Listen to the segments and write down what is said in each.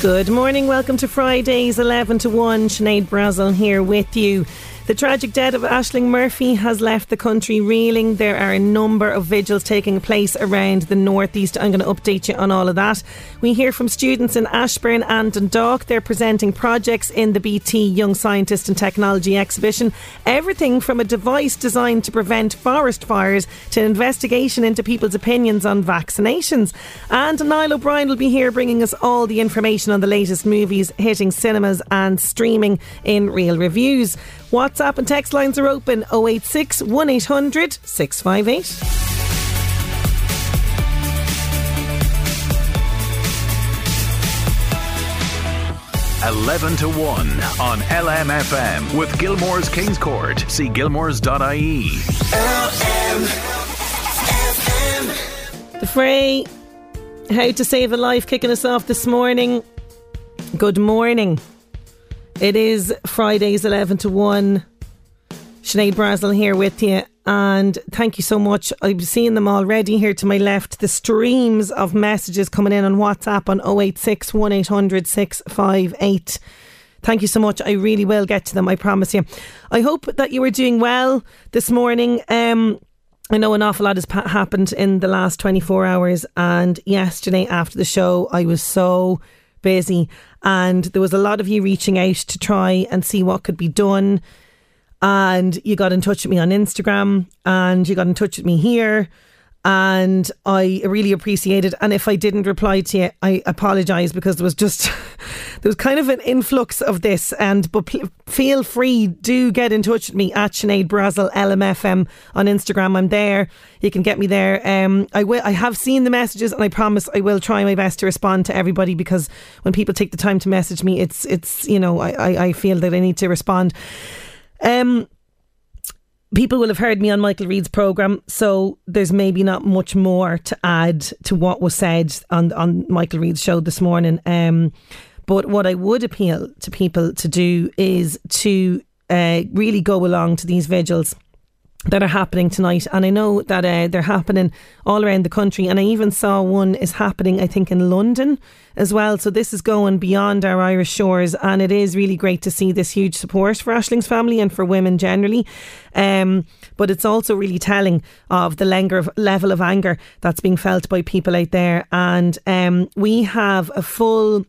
Good morning. Welcome to Fridays 11 to 1. Sinead Brazel here with you. The tragic death of Ashling Murphy has left the country reeling. There are a number of vigils taking place around the northeast. I'm going to update you on all of that. We hear from students in Ashbourne and Dundalk. They're presenting projects in the BT Young Scientist and Technology exhibition. Everything from a device designed to prevent forest fires to an investigation into people's opinions on vaccinations. And Niall O'Brien will be here bringing us all the information on the latest movies hitting cinemas and streaming in real reviews. WhatsApp and text lines are open 086 1800 658. 11 to 1 on LMFM with Gilmore's Kings Court. See gilmores.ie. LMFM The fray, how to save a life, kicking us off this morning. Good morning. It is Fridays 11 to 1. Sinead Brazel here with you. And thank you so much. I've seen them already here to my left. The streams of messages coming in on WhatsApp on 086 1800 658. Thank you so much. I really will get to them, I promise you. I hope that you are doing well this morning. Um, I know an awful lot has pa- happened in the last 24 hours, and yesterday after the show, I was so busy, and there was a lot of you reaching out to try and see what could be done. And you got in touch with me on Instagram, and you got in touch with me here, and I really appreciate it. And if I didn't reply to you, I apologise because there was just there was kind of an influx of this. And but pl- feel free, do get in touch with me at Sinead Brazel LMFM on Instagram. I'm there. You can get me there. Um, I will. I have seen the messages, and I promise I will try my best to respond to everybody because when people take the time to message me, it's it's you know I I, I feel that I need to respond. Um people will have heard me on Michael Reade's program, so there's maybe not much more to add to what was said on on Michael Reade's show this morning. Um, but what I would appeal to people to do is to uh, really go along to these vigils that are happening tonight. And I know that uh, they're happening all around the country. And I even saw one is happening, I think, in London as well. So this is going beyond our Irish shores. And it is really great to see this huge support for Ashling's family and for women generally. Um, but it's also really telling of the level of anger that's being felt by people out there. And um, we have a full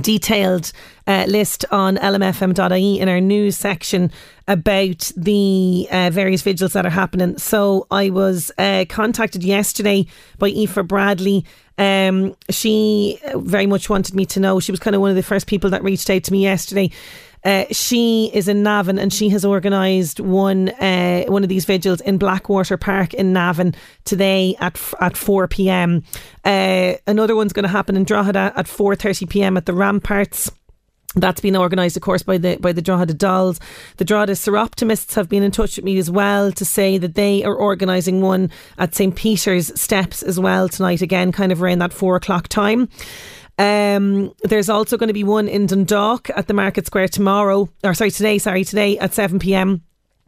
detailed uh, list on lmfm.ie in our news section about the uh, various vigils that are happening. So I was uh, contacted yesterday by Aoife Bradley. Um, she very much wanted me to know. She was kind of one of the first people that reached out to me yesterday. Uh, she is in Navan and she has organised one uh, one of these vigils in Blackwater Park in Navan today at at four pm. Uh, another one's going to happen in Drogheda at four thirty pm at the Ramparts. That's been organised, of course, by the by the Drogheda Dolls. The Drogheda Soroptimists have been in touch with me as well to say that they are organising one at St Peter's Steps as well tonight. Again, kind of around that four o'clock time. Um, there's also going to be one in Dundalk at the Market Square tomorrow, or sorry, today, sorry, today at 7 pm.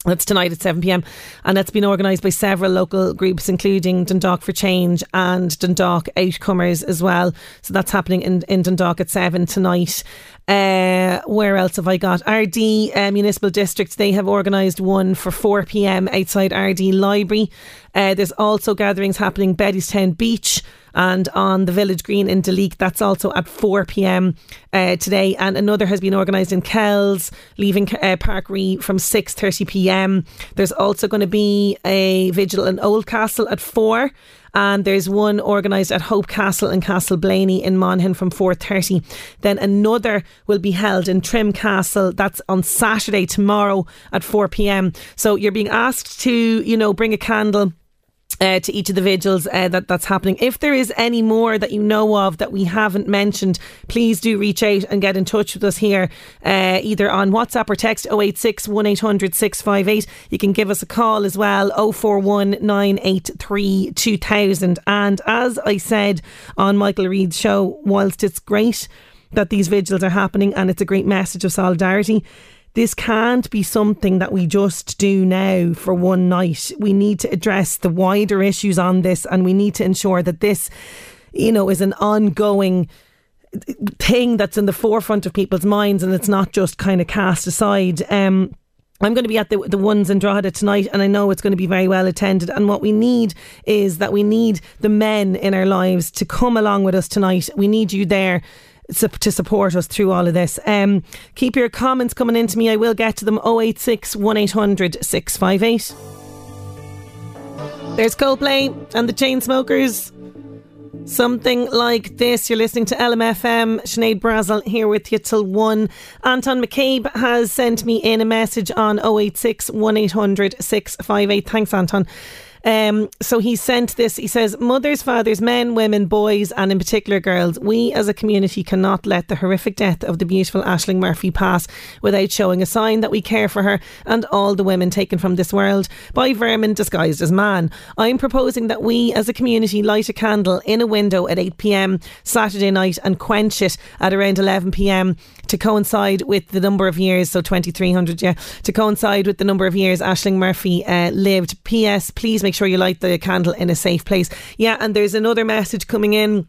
That's tonight at 7 pm, and that's been organised by several local groups, including Dundalk for Change and Dundalk Outcomers as well. So that's happening in, in Dundalk at 7 tonight. Uh, where else have I got? Ardee uh, Municipal District, they have organised one for 4 pm outside Ardee Library. Uh, there's also gatherings happening Bettystown Beach and on the Village Green in Duleek. That's also at 4 pm uh, today. And another has been organised in Kells, leaving uh, Parkree from 6:30 pm. There's also going to be a vigil in Oldcastle at 4 and there's one organised at Hope Castle in Castleblayney in Monaghan from 4.30. Then another will be held in Trim Castle. That's on Saturday, tomorrow at 4pm. So you're being asked to, you know, bring a candle uh, to each of the vigils uh, that that's happening. If there is any more that you know of that we haven't mentioned, please do reach out and get in touch with us here, uh, either on WhatsApp or text 086 1800 658. You can give us a call as well 041 983 2000. And as I said on Michael Reade's show, whilst it's great that these vigils are happening and it's a great message of solidarity this can't be something that we just do now for one night. We need to address the wider issues on this and we need to ensure that this, you know, is an ongoing thing that's in the forefront of people's minds and it's not just kind of cast aside. Um, I'm going to be at the the ones in Drogheda tonight, and I know it's going to be very well attended. And what we need is that we need the men in our lives to come along with us tonight. We need you there to support us through all of this. Um, keep your comments coming in to me. I will get to them 086 1800 658. There's Coldplay and the Chainsmokers. Something like this. You're listening to LMFM. Sinead Brazel here with you till 1. Anton McCabe has sent me in a message on 086 1800 658. Thanks, Anton. Um, so he sent this. He says, Mothers, fathers, men, women, boys, and in particular girls, we as a community cannot let the horrific death of the beautiful Ashling Murphy pass without showing a sign that we care for her and all the women taken from this world by vermin disguised as man. I'm proposing that we as a community light a candle in a window at 8 pm Saturday night and quench it at around 11 pm to coincide with the number of years, so 2300, yeah, to coincide with the number of years Ashling Murphy uh, lived. P.S. Please make make sure you light the candle in a safe place. Yeah, and there's another message coming in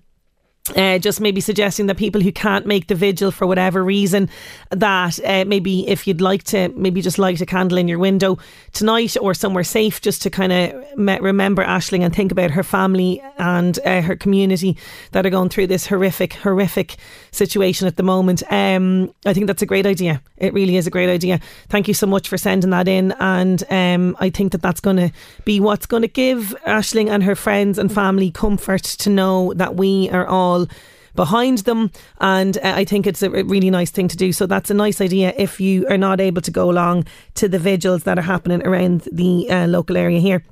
uh, just maybe suggesting that people who can't make the vigil for whatever reason, that uh, maybe if you'd like to, maybe just light a candle in your window tonight or somewhere safe, just to kind of me- remember Ashling and think about her family and uh, her community that are going through this horrific, horrific situation at the moment. Um, I think that's a great idea. It really is a great idea. Thank you so much for sending that in, and um, I think that that's going to be what's going to give Ashling and her friends and family comfort to know that we are all all behind them. And uh, I think it's a really nice thing to do. So that's a nice idea if you are not able to go along to the vigils that are happening around the uh, local area here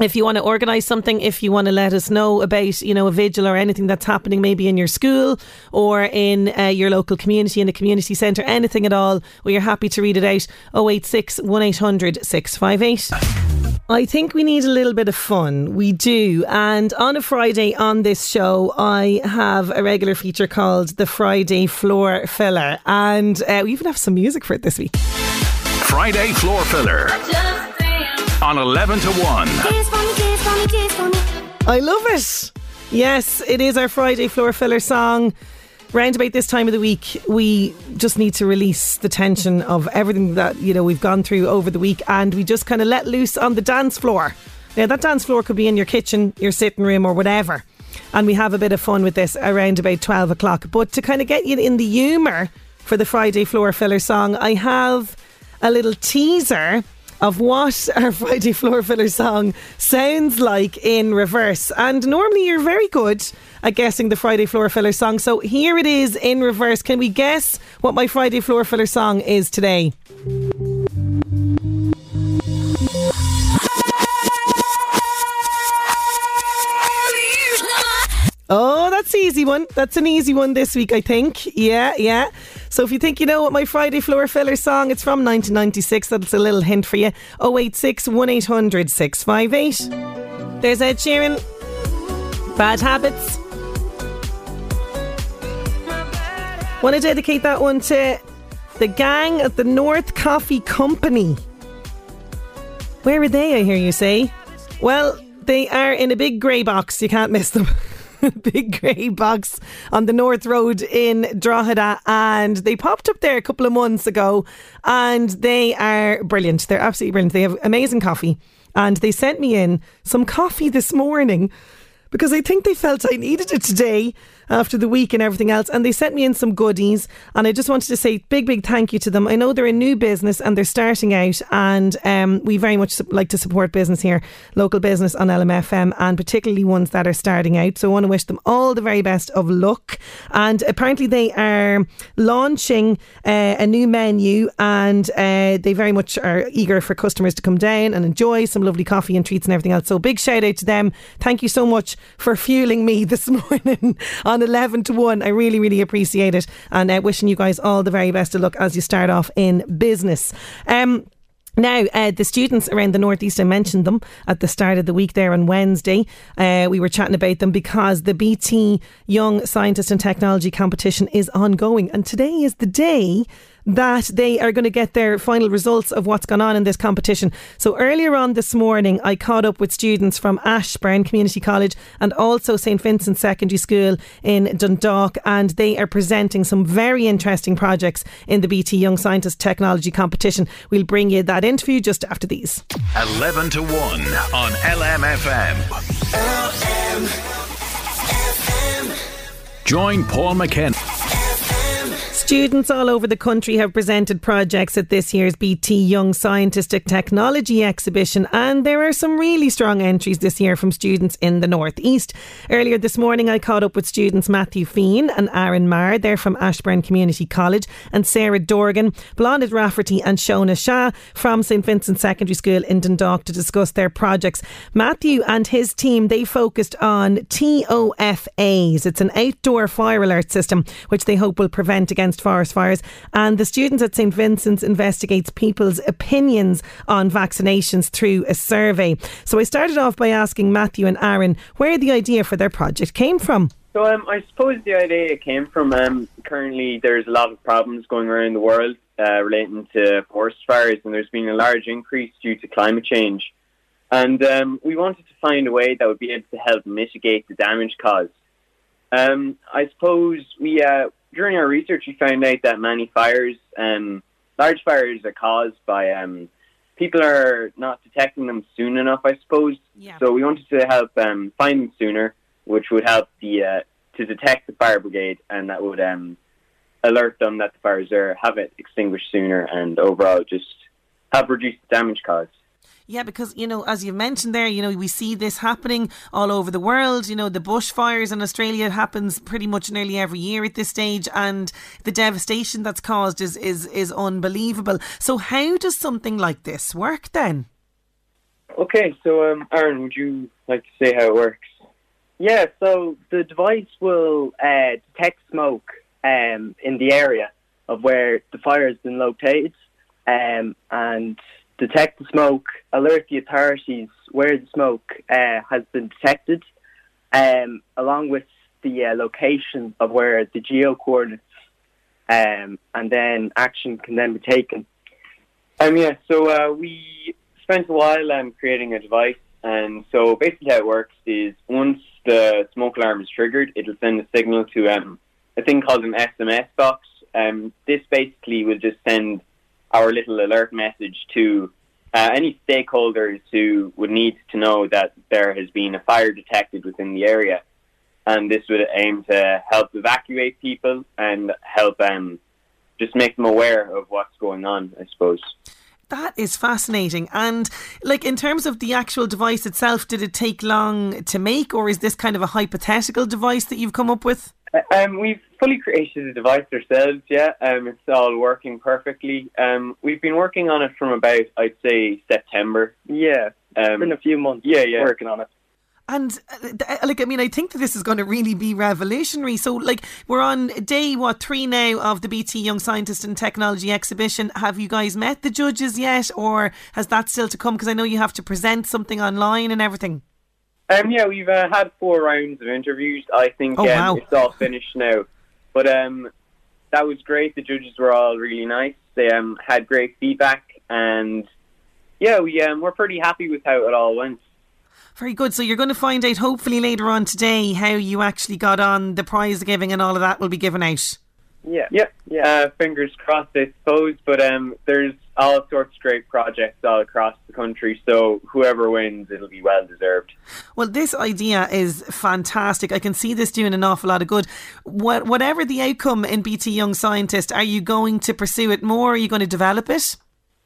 if you want to organise something, if you want to let us know about, you know, a vigil or anything that's happening maybe in your school or in uh, your local community, in a community centre, anything at all, we are happy to read it out. 086 1800 658. I think we need a little bit of fun. We do. And on a Friday on this show, I have a regular feature called the Friday Floor Filler. And uh, we even have some music for it this week. Friday Floor Filler on 11 to 1. I love it. Yes, it is our Friday Floor Filler song round about this time of the week, we just need to release the tension of everything that you know we've gone through over the week, and we just kind of let loose on the dance floor. Now that dance floor could be in your kitchen, your sitting room, or whatever, and we have a bit of fun with this around about twelve o'clock. But to kind of get you in the humour for the Friday floor filler song, I have a little teaser of what our Friday floor filler song sounds like in reverse. And normally you're very good at guessing the Friday floor filler song. So here it is in reverse. Can we guess what my Friday floor filler song is today? Oh, that's easy one. That's an easy one this week, I think. Yeah, yeah. So if you think you know what my Friday floor filler song, it's from 1996. That's a little hint for you. 086 1800 658. There's Ed Sheeran. Bad habits. Want to dedicate that one to the gang at the North Coffee Company. Where are they, I hear you say? Well, they are in a big grey box. You can't miss them. big grey box on the North Road in Drogheda, and they popped up there a couple of months ago, and they are brilliant. They're absolutely brilliant. They have amazing coffee, and they sent me in some coffee this morning because I think they felt I needed it today after the week and everything else. And they sent me in some goodies. And I just wanted to say big, big thank you to them. I know they're a new business and they're starting out. And um, we very much like to support business here, local business on LMFM, and particularly ones that are starting out. So I want to wish them all the very best of luck. And apparently they are launching uh, a new menu and uh, they very much are eager for customers to come down and enjoy some lovely coffee and treats and everything else. So big shout out to them. Thank you so much for fueling me this morning on 11 to 1. I really, really appreciate it. And uh, wishing you guys all the very best of luck as you start off in business. Um, now, uh, the students around the Northeast, I mentioned them at the start of the week there on Wednesday. Uh, we were chatting about them because the BT Young Scientist and Technology competition is ongoing. And today is the day that they are going to get their final results of what's gone on in this competition. So earlier on this morning, I caught up with students from Ashbourne Community College and also St Vincent Secondary School in Dundalk, and they are presenting some very interesting projects in the BT Young Scientist Technology competition. We'll bring you that interview just after these. 11 to 1 on LMFM. LMFM. Join Paul McKenna. Students all over the country have presented projects at this year's BT Young Scientistic Technology exhibition, and there are some really strong entries this year from students in the Northeast. Earlier this morning, I caught up with students Matthew Feen and Aaron Marr. They're from Ashbourne Community College, and Sarah Dorgan, Blonded Rafferty, and Shona Shah from St Vincent Secondary School in Dundalk to discuss their projects. Matthew and his team they focused on TOFAs. It's an outdoor fire alert system which they hope will prevent against forest fires. And the students at St Vincent's investigates people's opinions on vaccinations through a survey. So I started off by asking Matthew and Aaron where the idea for their project came from. So um, I suppose the idea came from um, currently there's a lot of problems going around the world uh, relating to forest fires, and there's been a large increase due to climate change. And um, we wanted to find a way that would be able to help mitigate the damage caused. Um, I suppose we uh, during our research we found out that many fires, um, large fires, are caused by um, people are not detecting them soon enough. I suppose. Yeah. So we wanted to help um, find them sooner, which would help the uh, to detect the fire brigade, and that would um, alert them that the fires are, have it extinguished sooner, and overall just help reduce the damage caused. Yeah, because, you know, as you mentioned there, you know, we see this happening all over the world. You know, the bushfires in Australia happens pretty much nearly every year at this stage and the devastation that's caused is, is, is unbelievable. So how does something like this work then? Okay, so um, Aaron, would you like to say how it works? Yeah, so the device will uh, detect smoke um, in the area of where the fire has been located um, and detect the smoke, alert the authorities where the smoke uh, has been detected, um, along with the uh, location of where the geo coordinates, um, and then action can then be taken. Um, yeah, so uh, we spent a while um, creating a device, and so basically how it works is once the smoke alarm is triggered, it'll send a signal to um, a thing called an SMS box. Um, this basically will just send our little alert message to uh, any stakeholders who would need to know that there has been a fire detected within the area. And this would aim to help evacuate people and help um, just make them aware of what's going on, I suppose. That is fascinating. And, like, in terms of the actual device itself, did it take long to make, or is this kind of a hypothetical device that you've come up with? Um, we've fully created the device ourselves, yeah. Um, it's all working perfectly. Um, we've been working on it from about, I'd say, September. Yeah, it's Um, been a few months yeah, yeah. working on it. And uh, like, I mean, I think that this is going to really be revolutionary. So, like, we're on day what three now of the BT Young Scientist and Technology exhibition. Have you guys met the judges yet, or has that still to come? Because I know you have to present something online and everything. Um, yeah, we've uh, had four rounds of interviews. I think Oh, um, wow. it's all finished now. But um, that was great. The judges were all really nice. They um, had great feedback, and yeah, we um, we're pretty happy with how it all went. Very good. So you're going to find out hopefully later on today how you actually got on the prize giving and all of that will be given out. Yeah. Yeah, yeah. Uh, fingers crossed, I suppose. But um, there's all sorts of great projects all across the country. So whoever wins, it'll be well deserved. Well, this idea is fantastic. I can see this doing an awful lot of good. What, whatever the outcome in BT Young Scientist, are you going to pursue it more? Are you going to develop it?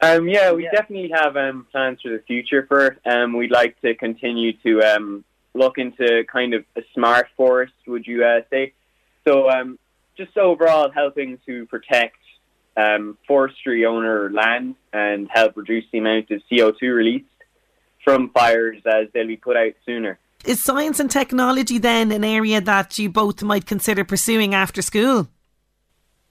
Um, yeah, we Yeah. definitely have um, plans for the future for it. Um, we'd like to continue to um, look into kind of a smart forest, would you uh, say? So um, just overall helping to protect um, forestry owner land and help reduce the amount of CO2 released from fires as they'll be put out sooner. Is science and technology then an area that you both might consider pursuing after school?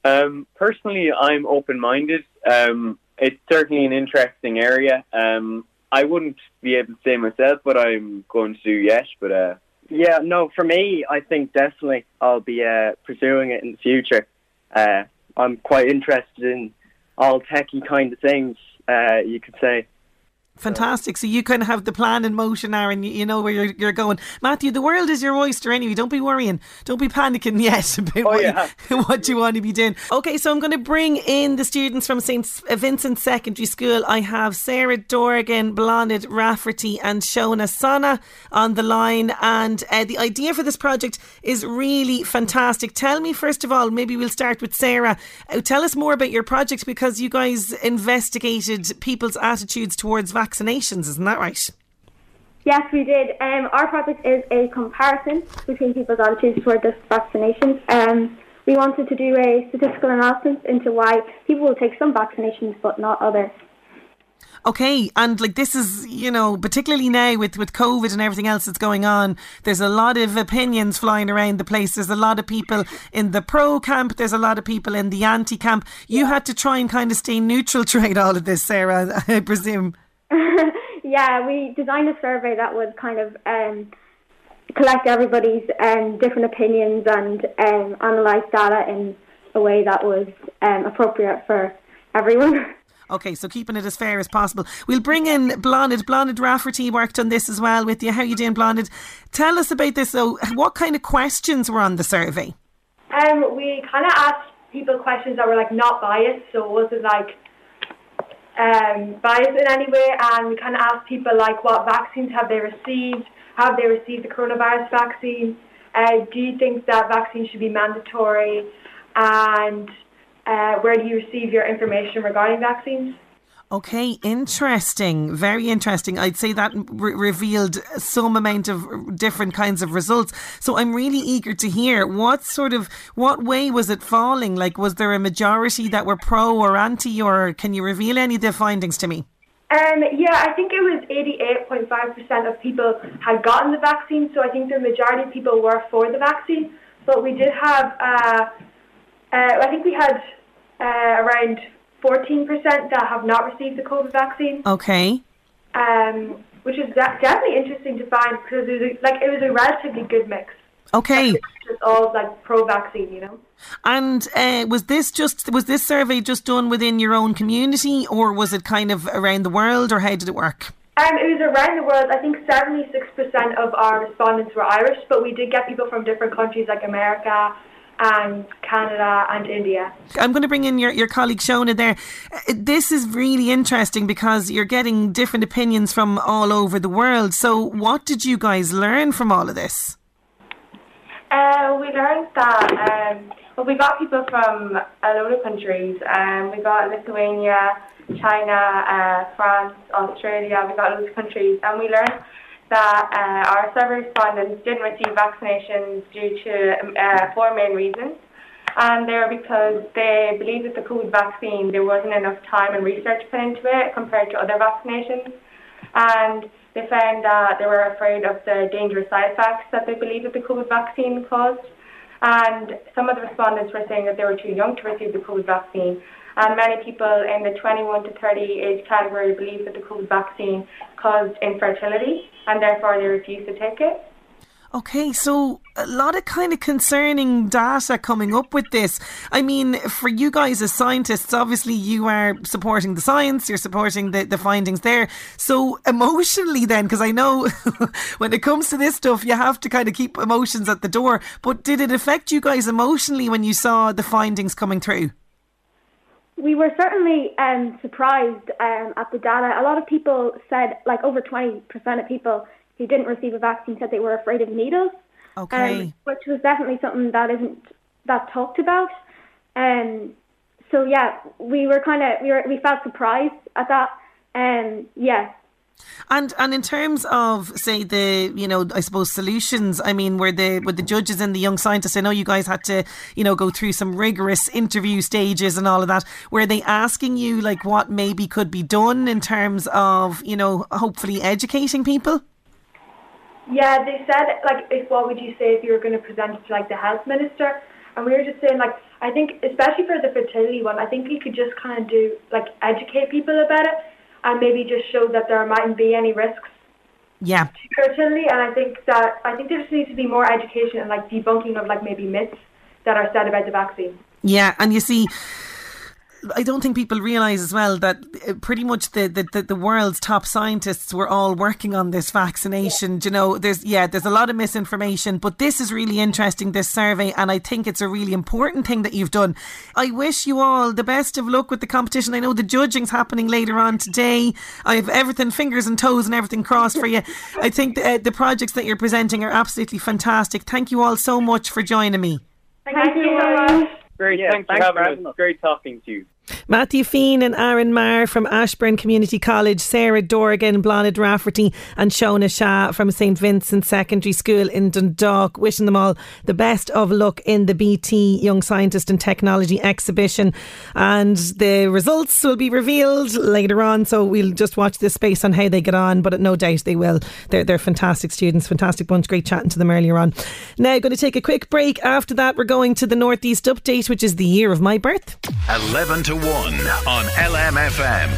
Um, personally, I'm open-minded. Um, it's certainly an interesting area. Um, I wouldn't be able to say myself what I'm going to do yet, but uh, Yeah, no, for me, I think definitely I'll be uh, pursuing it in the future. Uh, I'm quite interested in all techie kind of things, uh, you could say. Fantastic. So you kind of have the plan in motion, Aaron. You, you know where you're, you're going. Matthew, the world is your oyster anyway. Don't be worrying. Don't be panicking yet about what, yeah. you, what you want to be doing. Okay, so I'm going to bring in the students from St. Vincent Secondary School. I have Sarah Dorgan, Blonid Rafferty, and Shona Sana on the line. And uh, the idea for this project is really fantastic. Tell me, first of all, maybe we'll start with Sarah. Uh, tell us more about your project because you guys investigated people's attitudes towards vaccinations, isn't that right? Yes, we did. Um, our project is a comparison between people's attitudes toward the vaccinations. Um, we wanted to do a statistical analysis into why people will take some vaccinations but not others. Okay, and like this is, you know, particularly now with, with COVID and everything else that's going on, there's a lot of opinions flying around the place. There's a lot of people in the pro camp, there's a lot of people in the anti camp. You had to try and kind of stay neutral throughout all of this, Sarah, I presume. yeah, we designed a survey that would kind of um, collect everybody's um, different opinions and um, analyse data in a way that was um, appropriate for everyone. Okay, so keeping it as fair as possible. We'll bring in Blonid. Blonid Rafferty worked on this as well with you. How you doing, Blonid? Tell us about this. So, what kind of questions were on the survey? Um, we kind of asked people questions that were like not biased, so it wasn't like um, biased in any way. And we kind of asked people like, what vaccines have they received? Have they received the coronavirus vaccine? Uh, do you think that vaccines should be mandatory? And uh, where do you receive your information regarding vaccines? Okay, interesting. Very interesting. I'd say that re- revealed some amount of different kinds of results. So I'm really eager to hear what sort of, what way was it falling? Like, was there a majority that were pro or anti, or can you reveal any of the findings to me? Um, yeah, I think it was 88.5% of people had gotten the vaccine, so I think the majority of people were for the vaccine. But we did have, uh, uh, I think we had uh, around 14% that have not received the COVID vaccine, Okay. um, which is definitely interesting to find because it was a, like it was a relatively good mix. Okay. Just all like pro-vaccine, you know. And uh, was this just, was this survey just done within your own community, or was it kind of around the world, or how did it work? Um, it was around the world. I think 76% of our respondents were Irish, but we did get people from different countries like America and Canada and India. I'm going to bring in your, your colleague Shona there. Uh, This is really interesting because you're getting different opinions from all over the world. So, what did you guys learn from all of this? Uh, we learned that um, well, we got people from a load of countries. Um, we got Lithuania, China, uh, France, Australia. We got loads of countries, and we learned that uh, our survey respondents didn't receive vaccinations due to uh, four main reasons. And they were because they believed that the COVID vaccine, there wasn't enough time and research put into it compared to other vaccinations. And they found that they were afraid of the dangerous side effects that they believed that the COVID vaccine caused. And some of the respondents were saying that they were too young to receive the COVID vaccine. And many people in the 21 to 30 age category believe that the COVID vaccine caused infertility and therefore they refuse to take it. Okay, so a lot of kind of concerning data coming up with this. I mean, for you guys as scientists, obviously you are supporting the science, you're supporting the, the findings there. So emotionally then, because I know when it comes to this stuff, you have to kind of keep emotions at the door. But did it affect you guys emotionally when you saw the findings coming through? We were certainly um, surprised um, at the data. A lot of people said, like over 20% of people who didn't receive a vaccine said they were afraid of needles. Okay. Um, which was definitely something that isn't that talked about. Um, so yeah, we were kind of we were we felt surprised at that. Um, yeah. And and in terms of say the you know I suppose solutions, I mean where the were the judges and the young scientists. I know you guys had to you know go through some rigorous interview stages and all of that. Were they asking you like what maybe could be done in terms of you know hopefully educating people? Yeah, they said like, if what would you say if you were going to present it to like the health minister? And we were just saying like, I think especially for the fertility one, I think you could just kind of do like educate people about it and maybe just show that there mightn't be any risks Yeah. to fertility. And I think that I think there just needs to be more education and like debunking of like maybe myths that are said about the vaccine. Yeah, and you see, I don't think people realise as well that uh, pretty much the, the, the, the world's top scientists were all working on this vaccination. You know, there's yeah, there's a lot of misinformation, but this is really interesting. This survey, and I think it's a really important thing that you've done. I wish you all the best of luck with the competition. I know the judging's happening later on today. I have everything, fingers and toes, and everything crossed for you. I think the, uh, the projects that you're presenting are absolutely fantastic. Thank you all so much for joining me. Thank, you so much. Great, Yeah, thanks, thanks for for having having us. us. Great talking to you. Matthew Feen and Aaron Marr from Ashbourne Community College, Sarah Dorgan, Blonid Rafferty, and Shona Shah from St Vincent Secondary School in Dundalk. Wishing them all the best of luck in the BT Young Scientist and Technology exhibition. And the results will be revealed later on, so we'll just watch this space on how they get on, but no doubt they will. They're, they're fantastic students, fantastic bunch. Great chatting to them earlier on. Now, going to take a quick break. After that, we're going to the Northeast Update, which is the year of my birth. 11 to 1 on LMFM.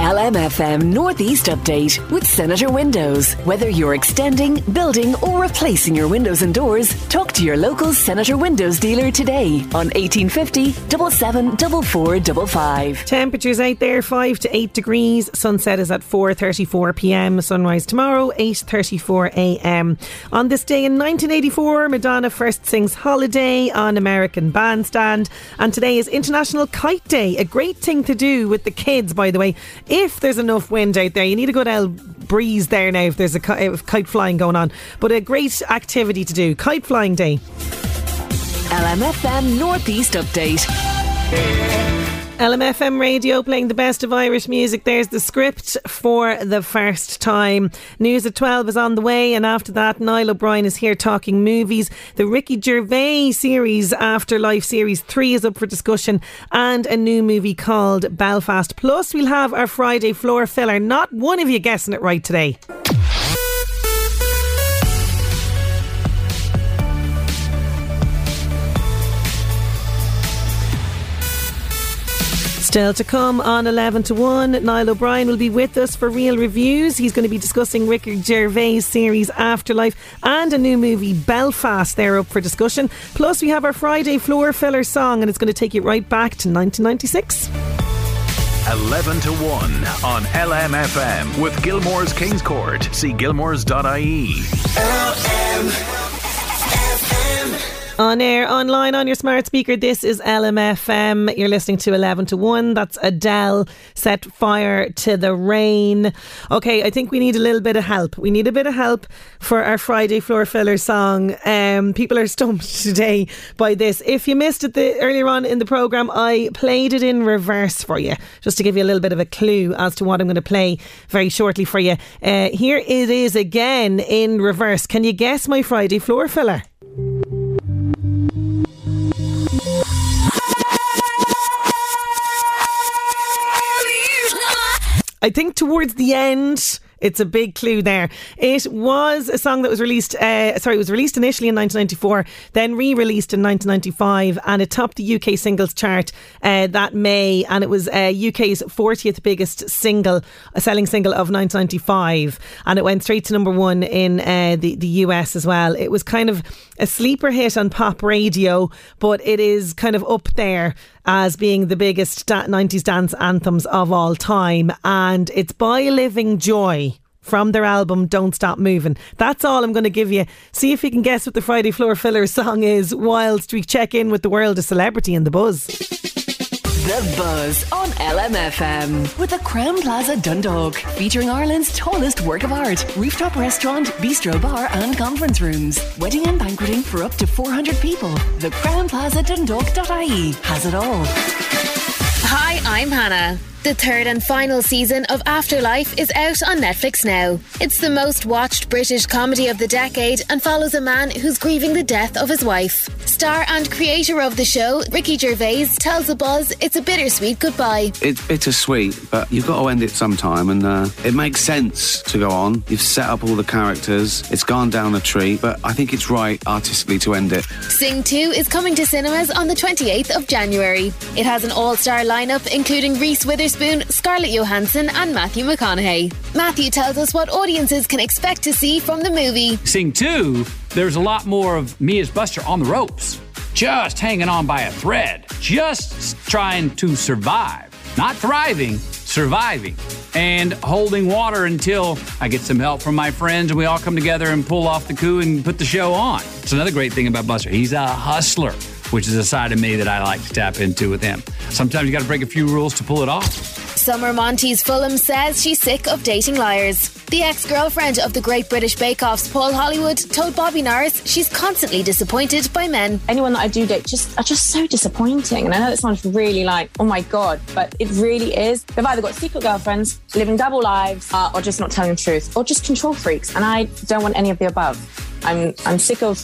LMFM Northeast Update with Senator Windows. Whether you're extending, building, or replacing your windows and doors, talk to your local Senator Windows dealer today on 1850 774455. Temperatures out there 5 to 8 degrees. Sunset is at 4:34 p.m. Sunrise tomorrow 8:34 a.m. On this day in 1984, Madonna first sings Holiday on American Bandstand, and today is International Kite Day. A great thing to do with the kids, by the way. If there's enough wind out there, you need a good L breeze there now if there's a kite flying going on. But a great activity to do. Kite flying day. LMFM Northeast Update. LMFM radio playing the best of Irish music. There's the script for the first time. News at 12 is on the way, and after that, Niall O'Brien is here talking movies. The Ricky Gervais series, Afterlife Series 3, is up for discussion, and a new movie called Belfast. Plus, we'll have our Friday floor filler. Not one of you guessing it right today. Still to come on 11 to 1. Niall O'Brien will be with us for real reviews. He's going to be discussing Ricky Gervais' series Afterlife and a new movie Belfast. They're up for discussion. Plus, we have our Friday floor filler song, and it's going to take you right back to 1996. 11 to 1 on LMFM with Gilmore's Kings Court. See gilmores.ie. On air, online, on your smart speaker, this is LMFM. You're listening to 11 to 1. That's Adele, Set Fire to the Rain. Okay, I think we need a little bit of help. We need a bit of help for our Friday floor filler song. Um, people are stumped today by this. If you missed it the, earlier on in the programme, I played it in reverse for you, just to give you a little bit of a clue as to what I'm going to play very shortly for you. Uh, here it is again in reverse. Can you guess my Friday floor filler? I think towards the end It's a big clue there. It was a song that was released, uh, sorry, it was released initially in 1994, then re released in 1995, and it topped the UK singles chart uh, that May, and it was uh, UK's 40th biggest single, a selling single of 1995, and it went straight to number one in uh, the, the US as well. It was kind of a sleeper hit on pop radio, but it is kind of up there as being the biggest 90s dance anthems of all time. And it's by Livin' Joy from their album Don't Stop Moving. That's all I'm going to give you. See if you can guess what the Friday Floor Filler song is whilst we check in with the world of celebrity and the buzz. The Buzz on LMFM with the Crowne Plaza Dundalk, featuring Ireland's tallest work of art, rooftop restaurant, bistro bar, and conference rooms. Wedding and banqueting for up to 400 people. The Crowne Plaza Dundalk.ie has it all. Hi, I'm Hannah. The third and final season of Afterlife is out on Netflix now. It's the most watched British comedy of the decade and follows a man who's grieving the death of his wife. Star and creator of the show, Ricky Gervais, tells the buzz it's a bittersweet goodbye. It's bittersweet, but you've got to end it sometime, and uh, it makes sense to go on. You've set up all the characters, it's gone down a tree, but I think it's right artistically to end it. Sing 2 is coming to cinemas on the 28th of January. It has an all star lineup including Reese Witherspoon. Scarlett Johansson, and Matthew McConaughey. Matthew tells us what audiences can expect to see from the movie. Sing 2, there's a lot more of me as Buster on the ropes, just hanging on by a thread, just trying to survive. Not thriving, surviving and holding water until I get some help from my friends and we all come together and pull off the coup and put the show on. It's another great thing about Buster. He's a hustler which is a side of me that I like to tap into with him. Sometimes you got to break a few rules to pull it off. Summer Monteys-Fullam says she's sick of dating liars. The ex girlfriend of the Great British Bake Off's Paul Hollywood told Bobby Norris she's constantly disappointed by men. Anyone that I do date just are just so disappointing. And I know that sounds really like, oh my God, but it really is. They've either got secret girlfriends, living double lives, uh, or just not telling the truth, or just control freaks. And I don't want any of the above. I'm, I'm sick of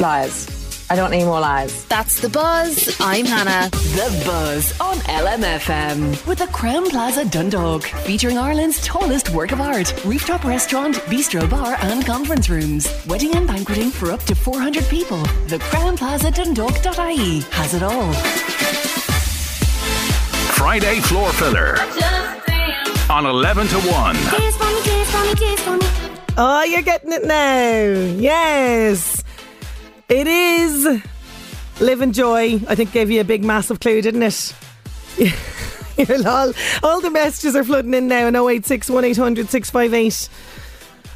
liars. I don't need more lies. That's The Buzz. I'm Hannah. The Buzz on LMFM with the Crowne Plaza Dundalk, featuring Ireland's tallest work of art, rooftop restaurant, bistro bar, and conference rooms. Wedding and banqueting for up to 400 people. The Crowne Plaza Dundalk.ie has it all. Friday Floor Filler on 11 to 1. Oh, you're getting it now. Yes. It is Livin' Joy. I think gave you a big, massive clue, didn't it? all, all the messages are flooding in now on 086 1800 658.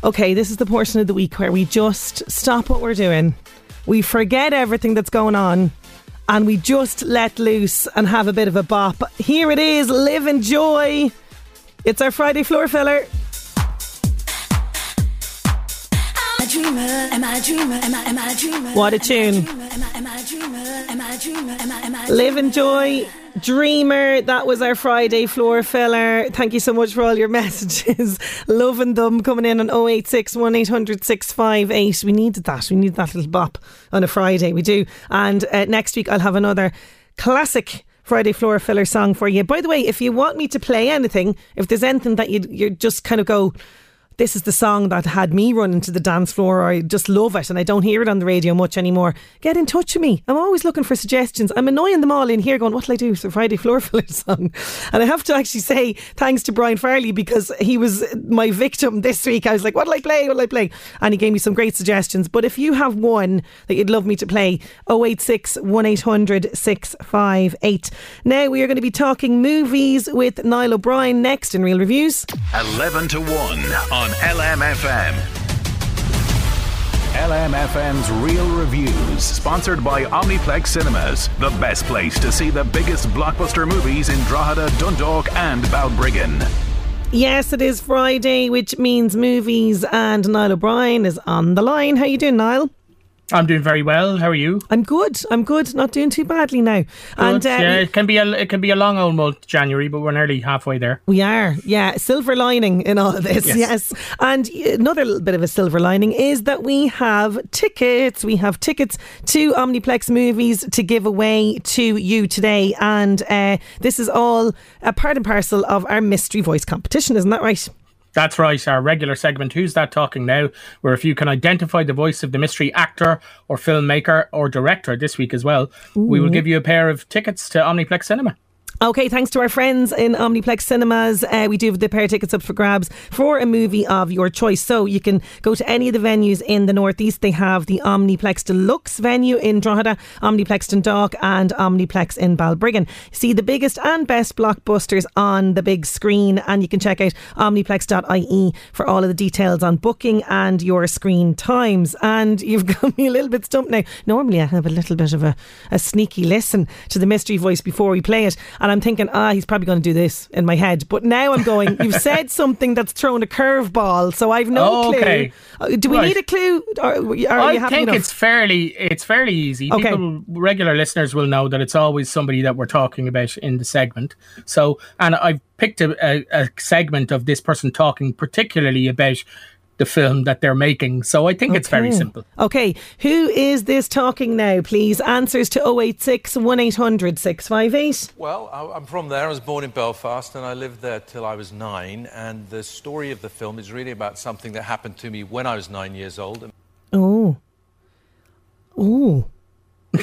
Okay, this is the portion of the week where we just stop what we're doing. We forget everything that's going on and we just let loose and have a bit of a bop. Here it is, Livin' Joy. It's our Friday floor filler. What a tune. Livin' joy. Dreamer, that was our Friday floor filler. Thank you so much for all your messages. Loving them coming in on 086 1800 658. We needed that. We need that little bop on a Friday. We do. And uh, next week I'll have another classic Friday floor filler song for you. By the way, if you want me to play anything, if there's anything that you you just kind of go, this is the song that had me running to the dance floor, I just love it and I don't hear it on the radio much anymore, get in touch with me. I'm always looking for suggestions. I'm annoying them all in here going, what'll I do? It's a Friday Floor Filler song. And I have to actually say thanks to Brian Farley because he was my victim this week. I was like, what'll I play? What'll I play? And he gave me some great suggestions. But if you have one that you'd love me to play, 086 1800 658. Now we are going to be talking movies with Niall O'Brien next in Real Reviews. 11 to 1 on LMFM. LMFM's Real Reviews, sponsored by Omniplex Cinemas, the best place to see the biggest blockbuster movies in Drogheda, Dundalk, and Balbriggan. Yes, it is Friday, which means movies, and Niall O'Brien is on the line. How you doing, Niall? I'm doing very well. How are you? I'm good. I'm good. Not doing too badly now. Good. And uh, yeah, it can be a it can be a long old month, January, but we're nearly halfway there. We are. Yeah, silver lining in all of this. Yes. yes. And another little bit of a silver lining is that we have tickets. We have tickets to Omniplex movies to give away to you today, and uh, this is all a part and parcel of our mystery voice competition. Isn't that right? That's right, our regular segment, Who's That Talking Now? Where if you can identify the voice of the mystery actor or filmmaker or director this week as well, we will give you a pair of tickets to Omniplex Cinema. Okay, thanks to our friends in Omniplex Cinemas. Uh, we do have the pair of tickets up for grabs for a movie of your choice. So you can go to any of the venues in the Northeast. They have the Omniplex Deluxe venue in Drogheda, Omniplex Dundalk, and Omniplex in Balbriggan. See the biggest and best blockbusters on the big screen, and you can check out omniplex.ie for all of the details on booking and your screen times. And you've got me a little bit stumped now. Normally, I have a little bit of a, a sneaky listen to the mystery voice before we play it, and I'm thinking, ah, he's probably going to do this in my head. But now I'm going, you've said something that's thrown a curveball, so I've no Oh, okay. clue. Uh, Do we Right. need a clue? Or are I think enough? it's fairly it's fairly easy. Okay. People, regular listeners will know that it's always somebody that we're talking about in the segment. So, and I've picked a, a, a segment of this person talking particularly about the film that they're making. So I think it's very simple. Okay, who is this talking now, please? Answers to 086 1800 658. Well, I- I'm from there. I was born in Belfast and I lived there till I was nine. And the story of the film is really about something that happened to me when I was nine years old. Oh. Oh.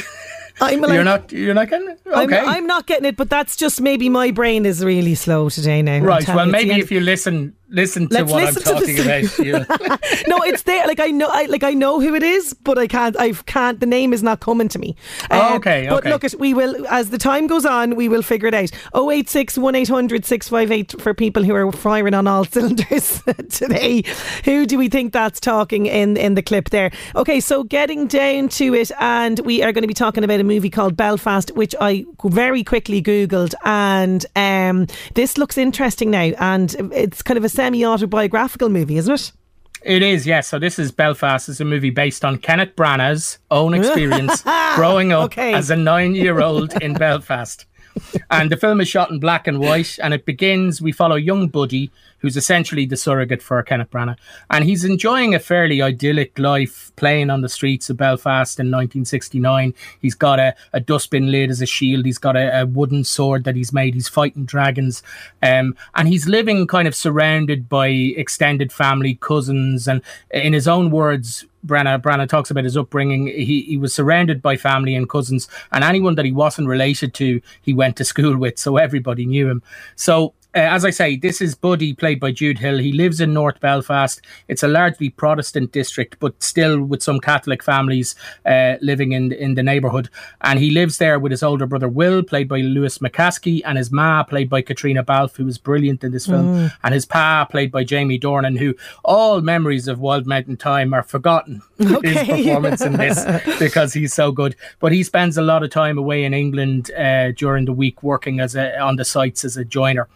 I'm like, you're not you're not getting it? I'm, Okay. I'm not getting it, but that's just maybe my brain is really slow today now. Right. Well, you, it's the maybe if you listen listen to Let's what listen I'm talking about, no, it's there. Like I know, I like I know who it is, but I can't. I can't. The name is not coming to me. Oh, okay, But look, at we will as the time goes on, we will figure it out. 086 1800 658 for people who are firing on all cylinders today. Who do we think that's talking in in the clip there? Okay, so getting down to it, and we are going to be talking about a movie called Belfast, which I very quickly googled, and um, this looks interesting now, and it's kind of a semi autobiographical movie, isn't it? It is, yes. So this is Belfast. It's a movie based on Kenneth Branagh's own experience growing up Okay. as a nine-year-old in Belfast. And the film is shot in black and white, and it begins. We follow young Buddy, who's essentially the surrogate for Kenneth Branagh, and he's enjoying a fairly idyllic life, playing on the streets of Belfast in 1969. He's got a, a dustbin lid as a shield. He's got a, a wooden sword that he's made. He's fighting dragons, um, and he's living kind of surrounded by extended family, cousins, and in his own words, Branagh, Branagh talks about his upbringing. He he was surrounded by family and cousins, and anyone that he wasn't related to, he went to school with, so everybody knew him. So. Uh, as I say, this is Buddy, played by Jude Hill. He lives in North Belfast. It's a largely Protestant district, but still with some Catholic families uh, living in in the neighbourhood. And he lives there with his older brother Will, played by Lewis McAskie, and his ma, played by Caitríona Balfe, who was brilliant in this film, Mm. and his pa, played by Jamie Dornan, who all memories of Wild Mountain Thyme are forgotten. His performance in this because he's so good. But he spends a lot of time away in England uh, during the week working as a, on the sites as a joiner.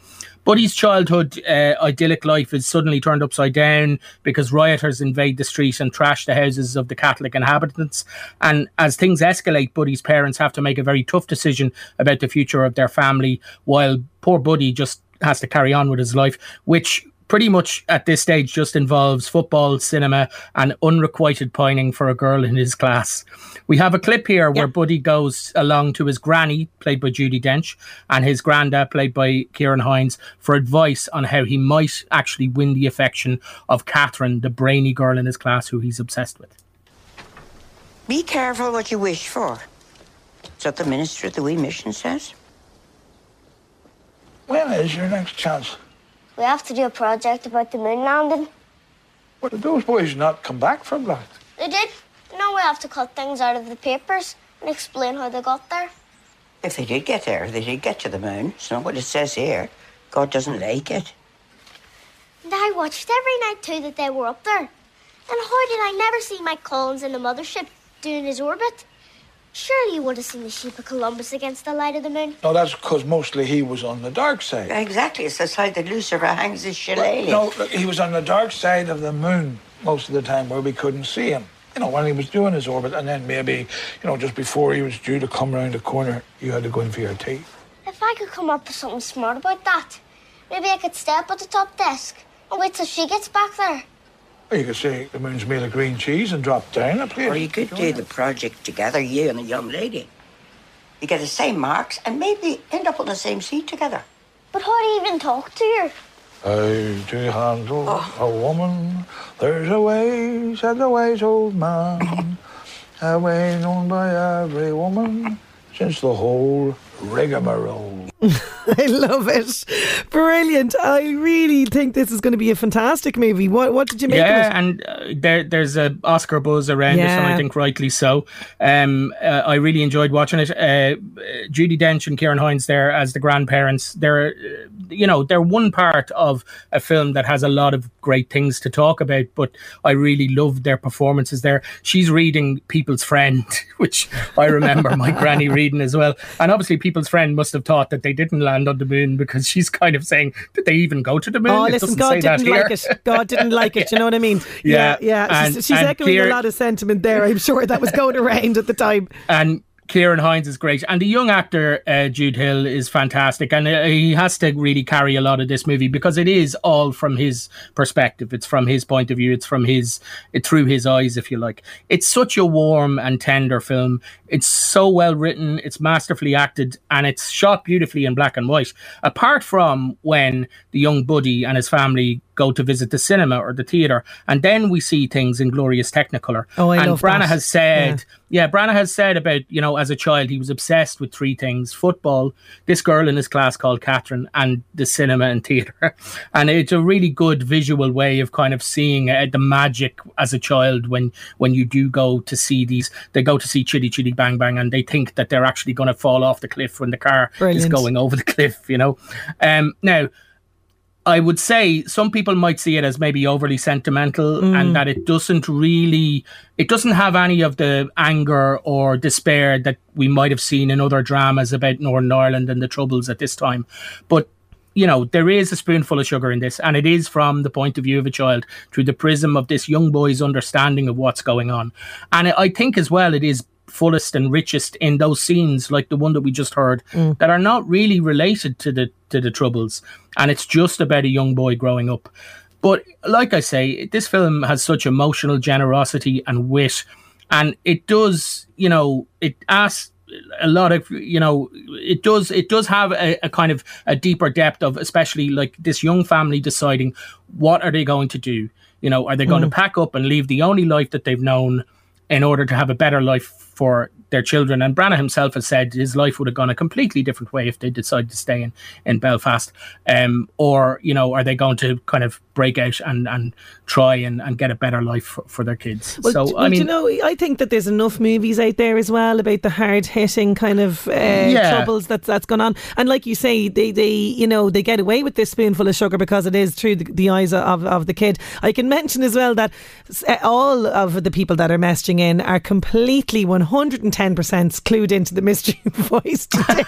Buddy's childhood uh, idyllic life is suddenly turned upside down because rioters invade the street and trash the houses of the Catholic inhabitants. And as things escalate, Buddy's parents have to make a very tough decision about the future of their family, while poor Buddy just has to carry on with his life, which pretty much at this stage just involves football, cinema, and unrequited pining for a girl in his class. We have a clip here where Buddy goes along to his granny, played by Judi Dench, and his granda, played by Ciarán Hinds, for advice on how he might actually win the affection of Catherine, the brainy girl in his class who he's obsessed with. Be careful what you wish for. Is that the minister at the wee mission says? When is your next chance? We have to do a project about the moon landing. What did those boys not come back from that? They did. Now we have to cut things out of the papers and explain how they got there. If they did get there, they did get to the moon. It's not what it says here. God doesn't like it. And I watched every night too that they were up there. And how did I never see Mike Collins in the mothership doing his orbit? Surely you would have seen the shape of Columbia against the light of the moon. No, that's because mostly he was on the dark side. Exactly. It's the side that Lucifer hangs his shillelagh. No, he was on the dark side of the moon most of the time where we couldn't see him. You know, when he was doing his orbit, and then maybe, you know, just before he was due to come round the corner, you had to go in for your tea. If I could come up with something smart about that, maybe I could stay up at the top desk and wait till she gets back there. Or you could say the moon's made of green cheese and drop down a plate. Or you could do the project together, you and the young lady. You get the same marks and maybe end up on the same seat together. But how do you even talk to her? Oh, how to handle oh. a woman? There's a way, said the wise old man. A way known by every woman since the whole rigmarole. I love it. Brilliant. I really think this is going to be a fantastic movie. What What did you make yeah, of it? and uh, there, there's a Oscar buzz around this, and I think rightly so. Um, uh, I really enjoyed watching it. Uh, Judi Dench and Ciarán Hinds there as the grandparents. They're, uh, you know, they're one part of a film that has a lot of great things to talk about. But I really loved their performances there. She's reading People's Friend, which I remember my granny reading as well. And obviously, People's Friend must have thought that they didn't land on the moon because she's kind of saying, "Did they even go to the moon?" Oh, It listen, God didn't like here. it. God didn't like it. You know what I mean? Yeah, yeah. and- she's she's and echoing Keir- a lot of sentiment there. I'm sure that was going around at the time. and Ciarán Hinds is great, and the young actor uh, Jude Hill is fantastic, and uh, he has to really carry a lot of this movie because it is all from his perspective. It's from his point of view. It's from his, it through his eyes, if you like. It's such a warm and tender film. It's so well written. It's masterfully acted, and it's shot beautifully in black and white. Apart from when the young Buddy and his family go to visit the cinema or the theater, and then we see things in glorious Technicolor. Oh, I and love Branagh that. has said, yeah. Branagh has said about, you know, as a child, he was obsessed with three things football, this girl in his class called Catherine, and the cinema and theatre. And it's a really good visual way of kind of seeing uh, the magic as a child when when you do go to see these. They go to see Chitty Chitty Bang Bang and they think that they're actually going to fall off the cliff when the car is going over the cliff, you know. Um, now, I would say some people might see it as maybe overly sentimental Mm. and that it doesn't really it doesn't have any of the anger or despair that we might have seen in other dramas about Northern Ireland and the troubles at this time. But you know, there is a spoonful of sugar in this, and it is from the point of view of a child through the prism of this young boy's understanding of what's going on. And I think as well it is fullest and richest in those scenes like the one that we just heard Mm. that are not really related to the to the troubles and it's just about a young boy growing up but like i say this film has such emotional generosity and wit and it does you know it asks a lot of you know it does it does have a, a kind of a deeper depth of especially like this young family deciding what are they going to do you know are they going Mm. to pack up and leave the only life that they've known in order to have a better life for their children. And Branagh himself has said his life would have gone a completely different way if they decided to stay in, in Belfast. Um, or, you know, are they going to kind of break out and, and try and, and get a better life for, for their kids? Well, so, d- I mean, you know, I think that there's enough movies out there as well about the hard hitting kind of uh, Yeah. troubles that's that's gone on. And like you say, they, they you know they get away with this spoonful of sugar because it is through the, the eyes of, of the kid. I can mention as well that uh, all of the people that are messaging in are completely 110% clued into the mystery voice today,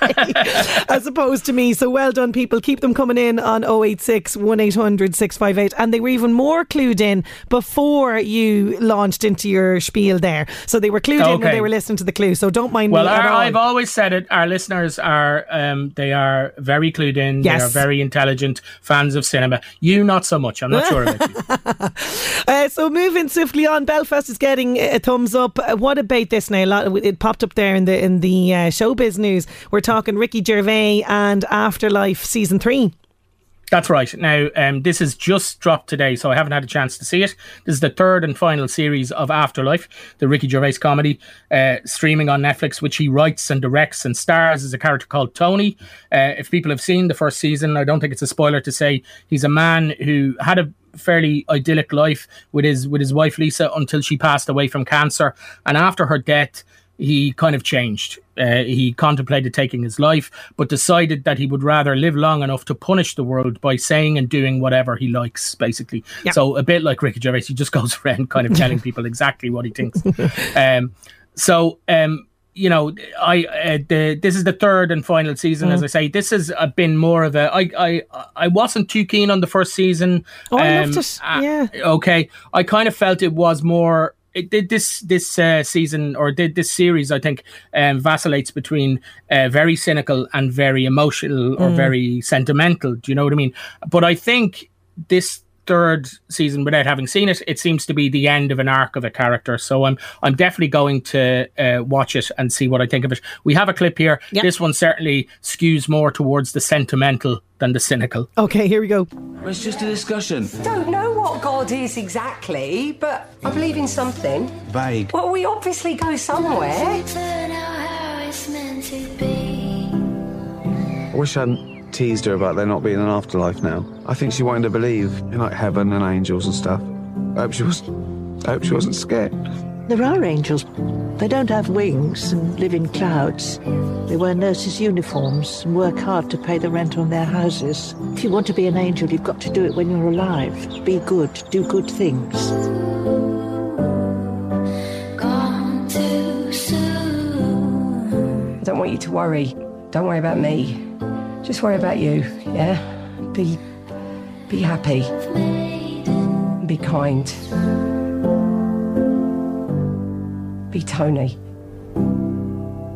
as opposed to me. So well done, people. Keep them coming in on 086 1800 658. And they were even more clued in before you launched into your spiel there. So they were clued in when they were listening to the clue. So don't mind well, me all. I've always said it. Our listeners are um, they are very clued in. They Yes. are very intelligent fans of cinema. You, not so much. I'm not sure about you. Uh, so moving swiftly on, Belfast is getting a thumbs up. What about this now? A lot, it popped up there in the in the uh, showbiz news. We're talking Ricky Gervais and Afterlife season three. That's right. Now, um, this is just dropped today, so I haven't had a chance to see it. This is the third and final series of Afterlife, the Ricky Gervais comedy, uh, streaming on Netflix, which he writes and directs and stars as a character called Tony. Uh, if people have seen the first season, I don't think it's a spoiler to say he's a man who had a fairly idyllic life with his with his wife Lisa until she passed away from cancer, and after her death he kind of changed. Uh, he contemplated taking his life, but decided that he would rather live long enough to punish the world by saying and doing whatever he likes, basically. Yeah. So a bit like Ricky Gervais, he just goes around kind of telling people exactly what he thinks. um, so um, you know, I uh, the this is the third and final season. As Mm. I say, this has uh, been more of a. I I I wasn't too keen on the first season. Oh, I Um, loved it. uh, yeah. okay i kind of felt it was more it did this this uh, season or did this series i think um, vacillates between uh, very cynical and very emotional or Mm. very sentimental do you know what i mean but i think this third season without having seen it. It seems to be the end of an arc of a character. So I'm I'm definitely going to uh, watch it and see what I think of it. We have a clip here. Yep. This one certainly skews more towards the sentimental than the cynical. Okay, here we go. It's just a discussion. Don't know what God is exactly, but I believe in something. Vague. Well, we obviously go somewhere. I wish I hadn't teased her about there not being an afterlife now. I think she wanted to believe in like heaven and angels and stuff. I hope she wasn't. I hope she wasn't scared. There are angels. They don't have wings and live in clouds. They wear nurses' uniforms and work hard to pay the rent on their houses. If you want to be an angel, you've got to do it when you're alive. Be good, do good things. I don't want you to worry. Don't worry about me. Just worry about you, yeah? Be be happy. Be kind. Be Tony.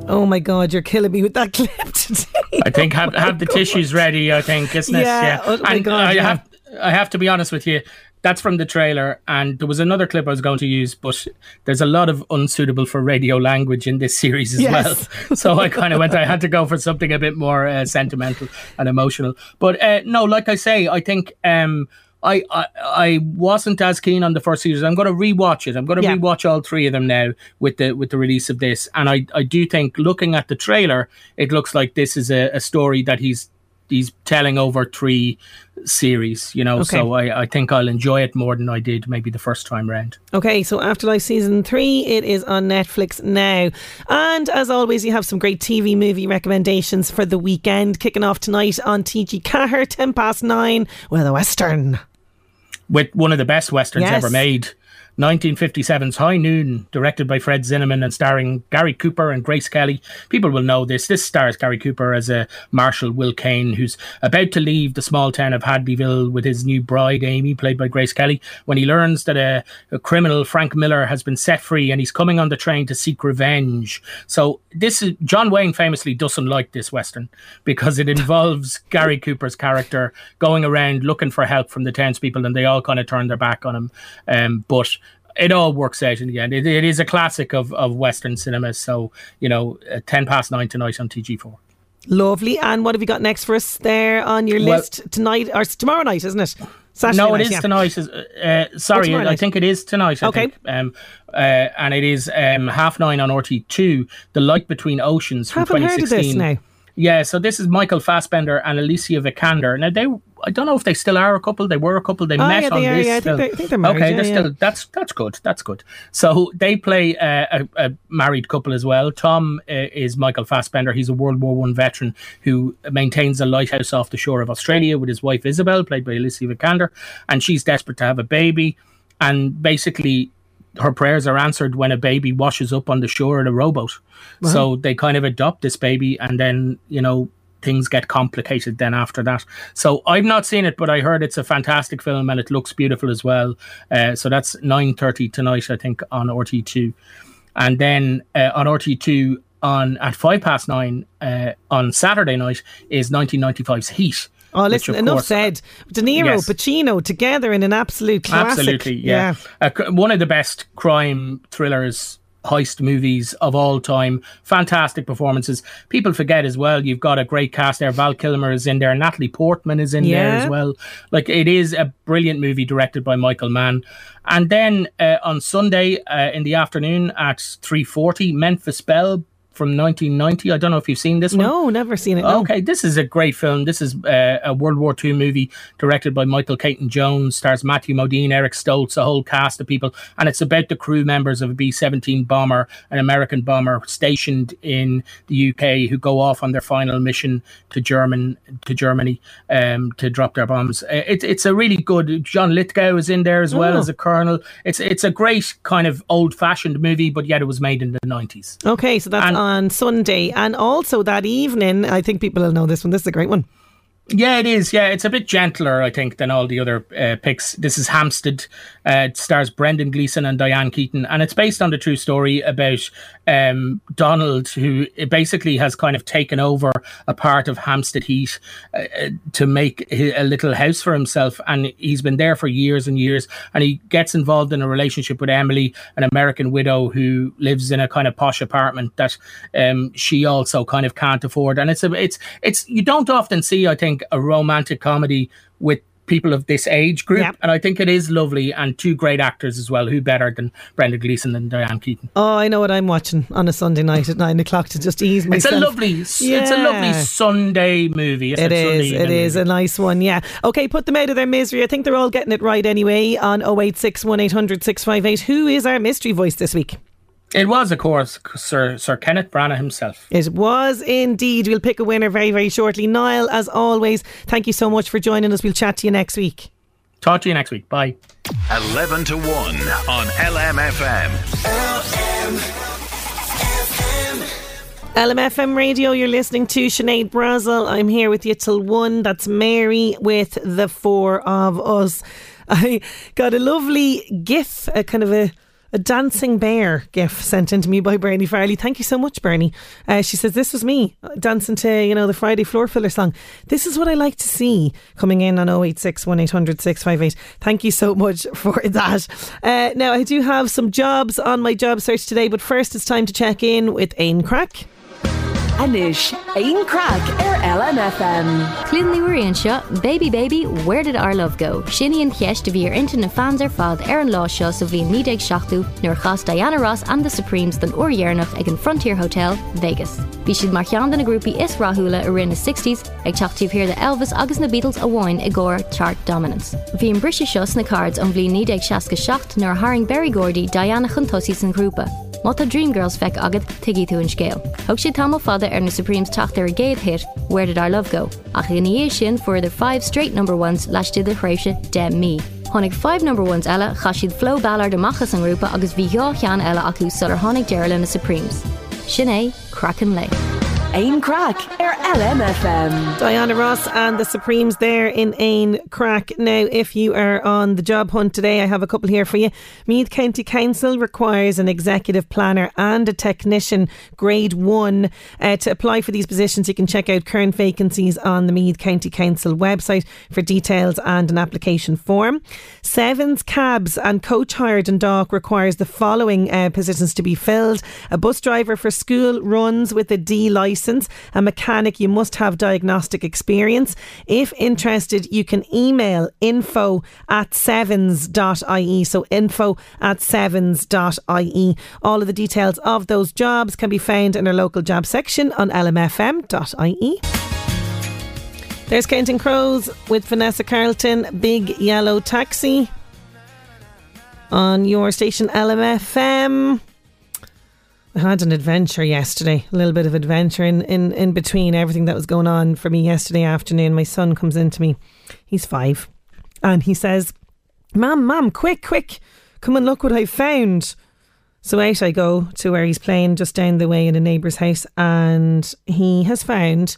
Oh my God, you're killing me with that clip today. I think oh have have the tissues ready. I think isn't it? Yeah, oh my and God, I yeah. have I have to be honest with you. That's from the trailer, and there was another clip I was going to use, but there's a lot of unsuitable for radio language in this series as Yes. well. So I kind of went. I had to go for something a bit more uh, sentimental and emotional. But uh, no, like I say, I think. Um, I, I I wasn't as keen on the first season. I'm going to rewatch it. I'm going to Yeah. rewatch all three of them now with the with the release of this. And I, I do think looking at the trailer, it looks like this is a, a story that he's he's telling over three series. You know, Okay. so I, I think I'll enjoy it more than I did maybe the first time round. Okay, so Afterlife season three, it is on Netflix now. And as always, you have some great TV movie recommendations for the weekend. Kicking off tonight on TG4, 10 past nine, with a Western. with one of the best westerns Yes. ever made. 1957's High Noon, directed by Fred Zinnemann and starring Gary Cooper and Grace Kelly. People will know this. This stars Gary Cooper as a Marshal Will Kane, who's about to leave the small town of Hadleyville with his new bride, Amy, played by Grace Kelly, when he learns that a, a criminal, Frank Miller, has been set free and he's coming on the train to seek revenge. So, this is John Wayne famously doesn't like this Western because it involves Gary Cooper's character going around looking for help from the townspeople and they all kind of turn their back on him. Um, but it all works out in the end. It, it is a classic of, of Western cinema. So, you know, uh, 10 past 9 tonight on TG4. Lovely. And what have you got next for us there on your Well- list tonight, or tomorrow night, isn't it? Saturday no, night, it is yeah. tonight. Uh, sorry, I think it is tonight. I Okay. think. Um, uh, and it is um, half nine on RTÉ2, The Light Between Oceans from Haven't heard of this now. Yeah, so this is Michael Fassbender and Alicia Vikander. Now they, I don't know if they still are a couple. They were a couple. They Oh, met yeah, on they are, this. yeah. I think they- I think they're married, Okay, yeah, they're yeah. still. That's that's good. That's good. So they play uh, a, a married couple as well. Tom uh, is Michael Fassbender. He's a World War One veteran who maintains a lighthouse off the shore of Australia with his wife Isabel, played by Alicia Vikander, and she's desperate to have a baby. And basically, her prayers are answered when a baby washes up on the shore in a rowboat. Wow. So they kind of adopt this baby, and then you know things get complicated then after that. So I've not seen it, but I heard it's a fantastic film and it looks beautiful as well. Uh, so that's nine thirty tonight, I think, on RTÉ two, and then uh, on RTÉ two on at five past nine uh, on Saturday night is 1995's Heat. Oh, listen, enough course, said. De Niro, Yes. Pacino together in an absolute classic. Absolutely, yeah. Uh, one of the best crime thrillers, heist movies of all time. Fantastic performances. People forget as well. You've got a great cast there. Val Kilmer is in there. Natalie Portman is in there as well. Like it is a brilliant movie directed by Michael Mann. And then uh, on Sunday uh, in the afternoon at three forty, Memphis Belle. From 1990. I don't know if you've seen this one. No, never seen it. No. Okay, this is a great film. This is uh, a World War II movie directed by Michael Caton Jones, stars Matthew Modine, Eric Stoltz, a whole cast of people, and it's about the crew members of a B 17 bomber, an American bomber stationed in the UK who go off on their final mission to German to Germany um, to drop their bombs. Uh, It's it's a really good. John Lithgow is in there as well Oh. as a colonel. It's it's a great kind of old fashioned movie, but yet it was made in the 90s. Okay, so that's on Sunday. And also that evening, I think people will know this one. This is a great one. Yeah, it is. Yeah, it's a bit gentler, I think, than all the other uh, picks. This is Hampstead. Uh, it stars Brendan Gleeson and Diane Keaton, and it's based on the true story about um, Donald, who basically has kind of taken over a part of Hampstead Heath uh, uh to make a little house for himself, and he's been there for years and years. And he gets involved in a relationship with Emily, an American widow who lives in a kind of posh apartment that um, she also kind of can't afford. And it's a, it's it's you don't often see, I think a romantic comedy with people of this age group. Yep. And I think it is lovely and two great actors as well. Who better than Brendan Gleeson and Diane Keaton? Oh, I know what I'm watching on a Sunday night at nine o'clock to just ease myself. It's a lovely, yeah. it's a lovely Sunday movie. It, it is. It is movie. a nice one. Yeah. Okay, put them out of their misery. I think they're all getting it right anyway on 086 1800 658. Who is our mystery voice this week? It was, of course, Sir Sir Kenneth Branagh himself. It was indeed. We'll pick a winner very, very shortly. Niall, as always, thank you so much for joining us. We'll chat to you next week. Talk to you next week. Bye. 11 to 1 on LMFM. LMFM radio, you're listening to Sinead Brazel. I'm here with you till one. That's Mary with the four of us. I got a lovely gif, a kind of a a dancing bear gif sent in to me by Bernie Farley. Thank you so much, Bernie. Uh, she says, This was me dancing to, you know, the Friday floor filler song. This is what I like to see coming in on 086 1800 658. Thank you so much for that. Uh, now, I do have some jobs on my job search today, but first it's time to check in with Ain Crack. Anish, Ain Crack, Air LMFM. Marion shot, Baby Baby, Where Did Our Love Go? Shinny and Kiesh to veer into na fans ar fad Aaron Law show so bhí nídeag seachú nuair chas Diana Ross and the Supremes den uhéarnach ag an Frontier Hotel, Vegas. Bhí siad mar chean na grúpi is rahula a rin na 60s ag teachtíh hir de Elvis agus na Beatles a bháin i chart dominance. Bhí an brise shows na cards an bhí nídeag seaca seach nuair haring Berry Gordy Diana chuntosi san grúpa. Mata Dreamgirls feic agad tuigi tú an scéil. Thg sé tam fada ar na Supremes tatar a géad hit Where did our love go? Ach gníé sin for the five straight number ones leiste de chréise de mí. Honnig 5 number ones eile chaisiad Flo Ballard amachchas an grúpa agus bhí chean eile acu sular honnig deirle na Supremes. Sin é crackan lei. Ain Crack, Air LMFM. Diana Ross and the Supremes there in Ain Crack. Now, if you are on the job hunt today, I have a couple here for you. Meath County Council requires an executive planner and a technician, grade one. Uh, to apply for these positions, you can check out current vacancies on the Meath County Council website for details and an application form. Sevens, cabs, and coach hired and Dock requires the following uh, positions to be filled a bus driver for school runs with a D licence licence. A mechanic, you must have diagnostic experience. If interested, you can email info at sevens.ie. So info at sevens.ie. All of the details of those jobs can be found in our local job section on lmfm.ie. There's Counting Crows with Vanessa Carlton, Big Yellow Taxi on your station LMFM. I had an adventure yesterday, a little bit of adventure in, in, in between everything that was going on for me yesterday afternoon. My son comes into me, he's five, and he says, Mom, Mom, quick, quick, come and look what I found. So out I go to where he's playing just down the way in a neighbour's house, and he has found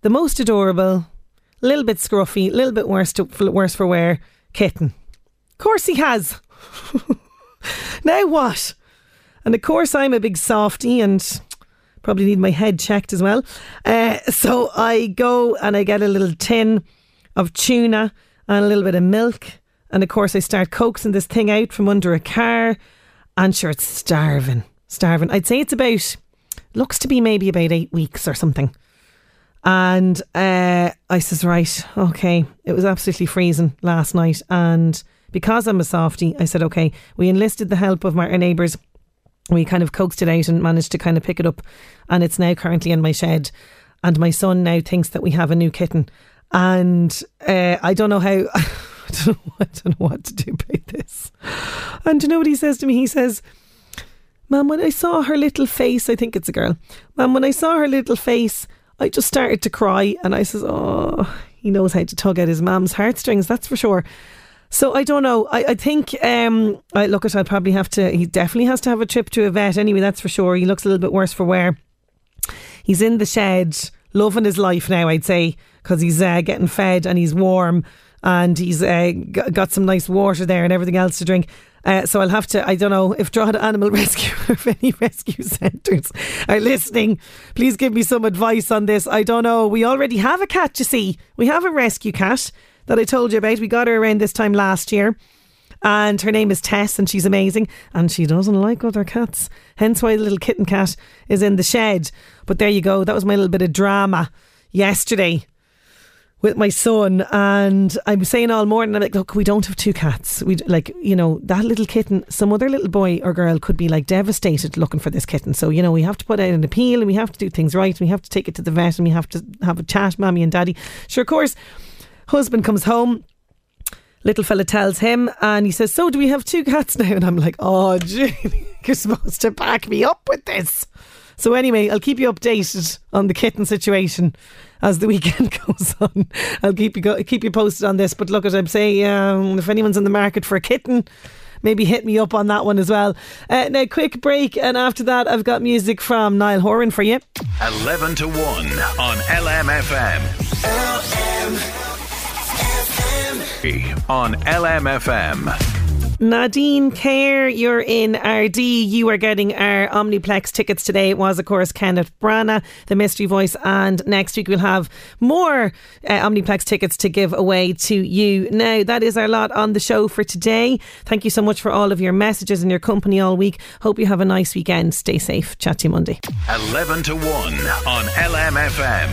the most adorable, little bit scruffy, little bit worse, to, worse for wear kitten. Of course he has. now what? And of course, I'm a big softy and probably need my head checked as well. Uh, so I go and I get a little tin of tuna and a little bit of milk. And of course, I start coaxing this thing out from under a car. And sure, it's starving. Starving. I'd say it's about, looks to be maybe about eight weeks or something. And uh, I says, right, okay. It was absolutely freezing last night. And because I'm a softy, I said, okay, we enlisted the help of my, our neighbours we kind of coaxed it out and managed to kind of pick it up and it's now currently in my shed. And my son now thinks that we have a new kitten. And uh, I don't know how I don't know, I don't know what to do about this. And do you know what he says to me? He says Mom when I saw her little face I think it's a girl Mom when I saw her little face I just started to cry. And I says oh he knows how to tug at his mom's heartstrings that's for sure so I don't know. I, I think um, I look at. I'll probably have to. He definitely has to have a trip to a vet anyway. That's for sure. He looks a little bit worse for wear. He's in the shed loving his life now, I'd say, because he's uh, getting fed and he's warm and he's uh, got some nice water there and everything else to drink. Uh, so I'll have to, I don't know if Drogheda Animal Rescue or if any rescue centres are listening, please give me some advice on this. I don't know. We already have a cat, you see. We have a rescue cat that I told you about. We got her around this time last year. And her name is Tess, and she's amazing. And she doesn't like other cats. Hence why the little kitten cat is in the shed. But there you go. That was my little bit of drama yesterday with my son. And I'm saying all morning, I'm like, look, we don't have two cats. We like, you know, that little kitten. Some other little boy or girl could be like devastated looking for this kitten. So you know, we have to put out an appeal, and we have to do things right, and we have to take it to the vet, and we have to have a chat, mommy and daddy. Sure, of course. Husband comes home little fella tells him and he says, So do we have two cats now? And I'm like, Oh, gee, you're supposed to back me up with this. So anyway, I'll keep you updated on the kitten situation as the weekend goes on. I'll keep you go- keep you posted on this. But look, as I'm saying, um, if anyone's in the market for a kitten, maybe hit me up on that one as well. Uh, now, quick break, and after that, I've got music from Niall Horan for you. 11 to 1 on LMFM. On LMFM. Nadine Kerr, you're in Ardee. You are getting our Omniplex tickets today. It was, of course, Kenneth Branagh, the mystery voice. And next week we'll have more uh, Omniplex tickets to give away to you. Now, that is our lot on the show for today. Thank you so much for all of your messages and your company all week. Hope you have a nice weekend. Stay safe. Chat to you Monday. 11 to 1 on LMFM.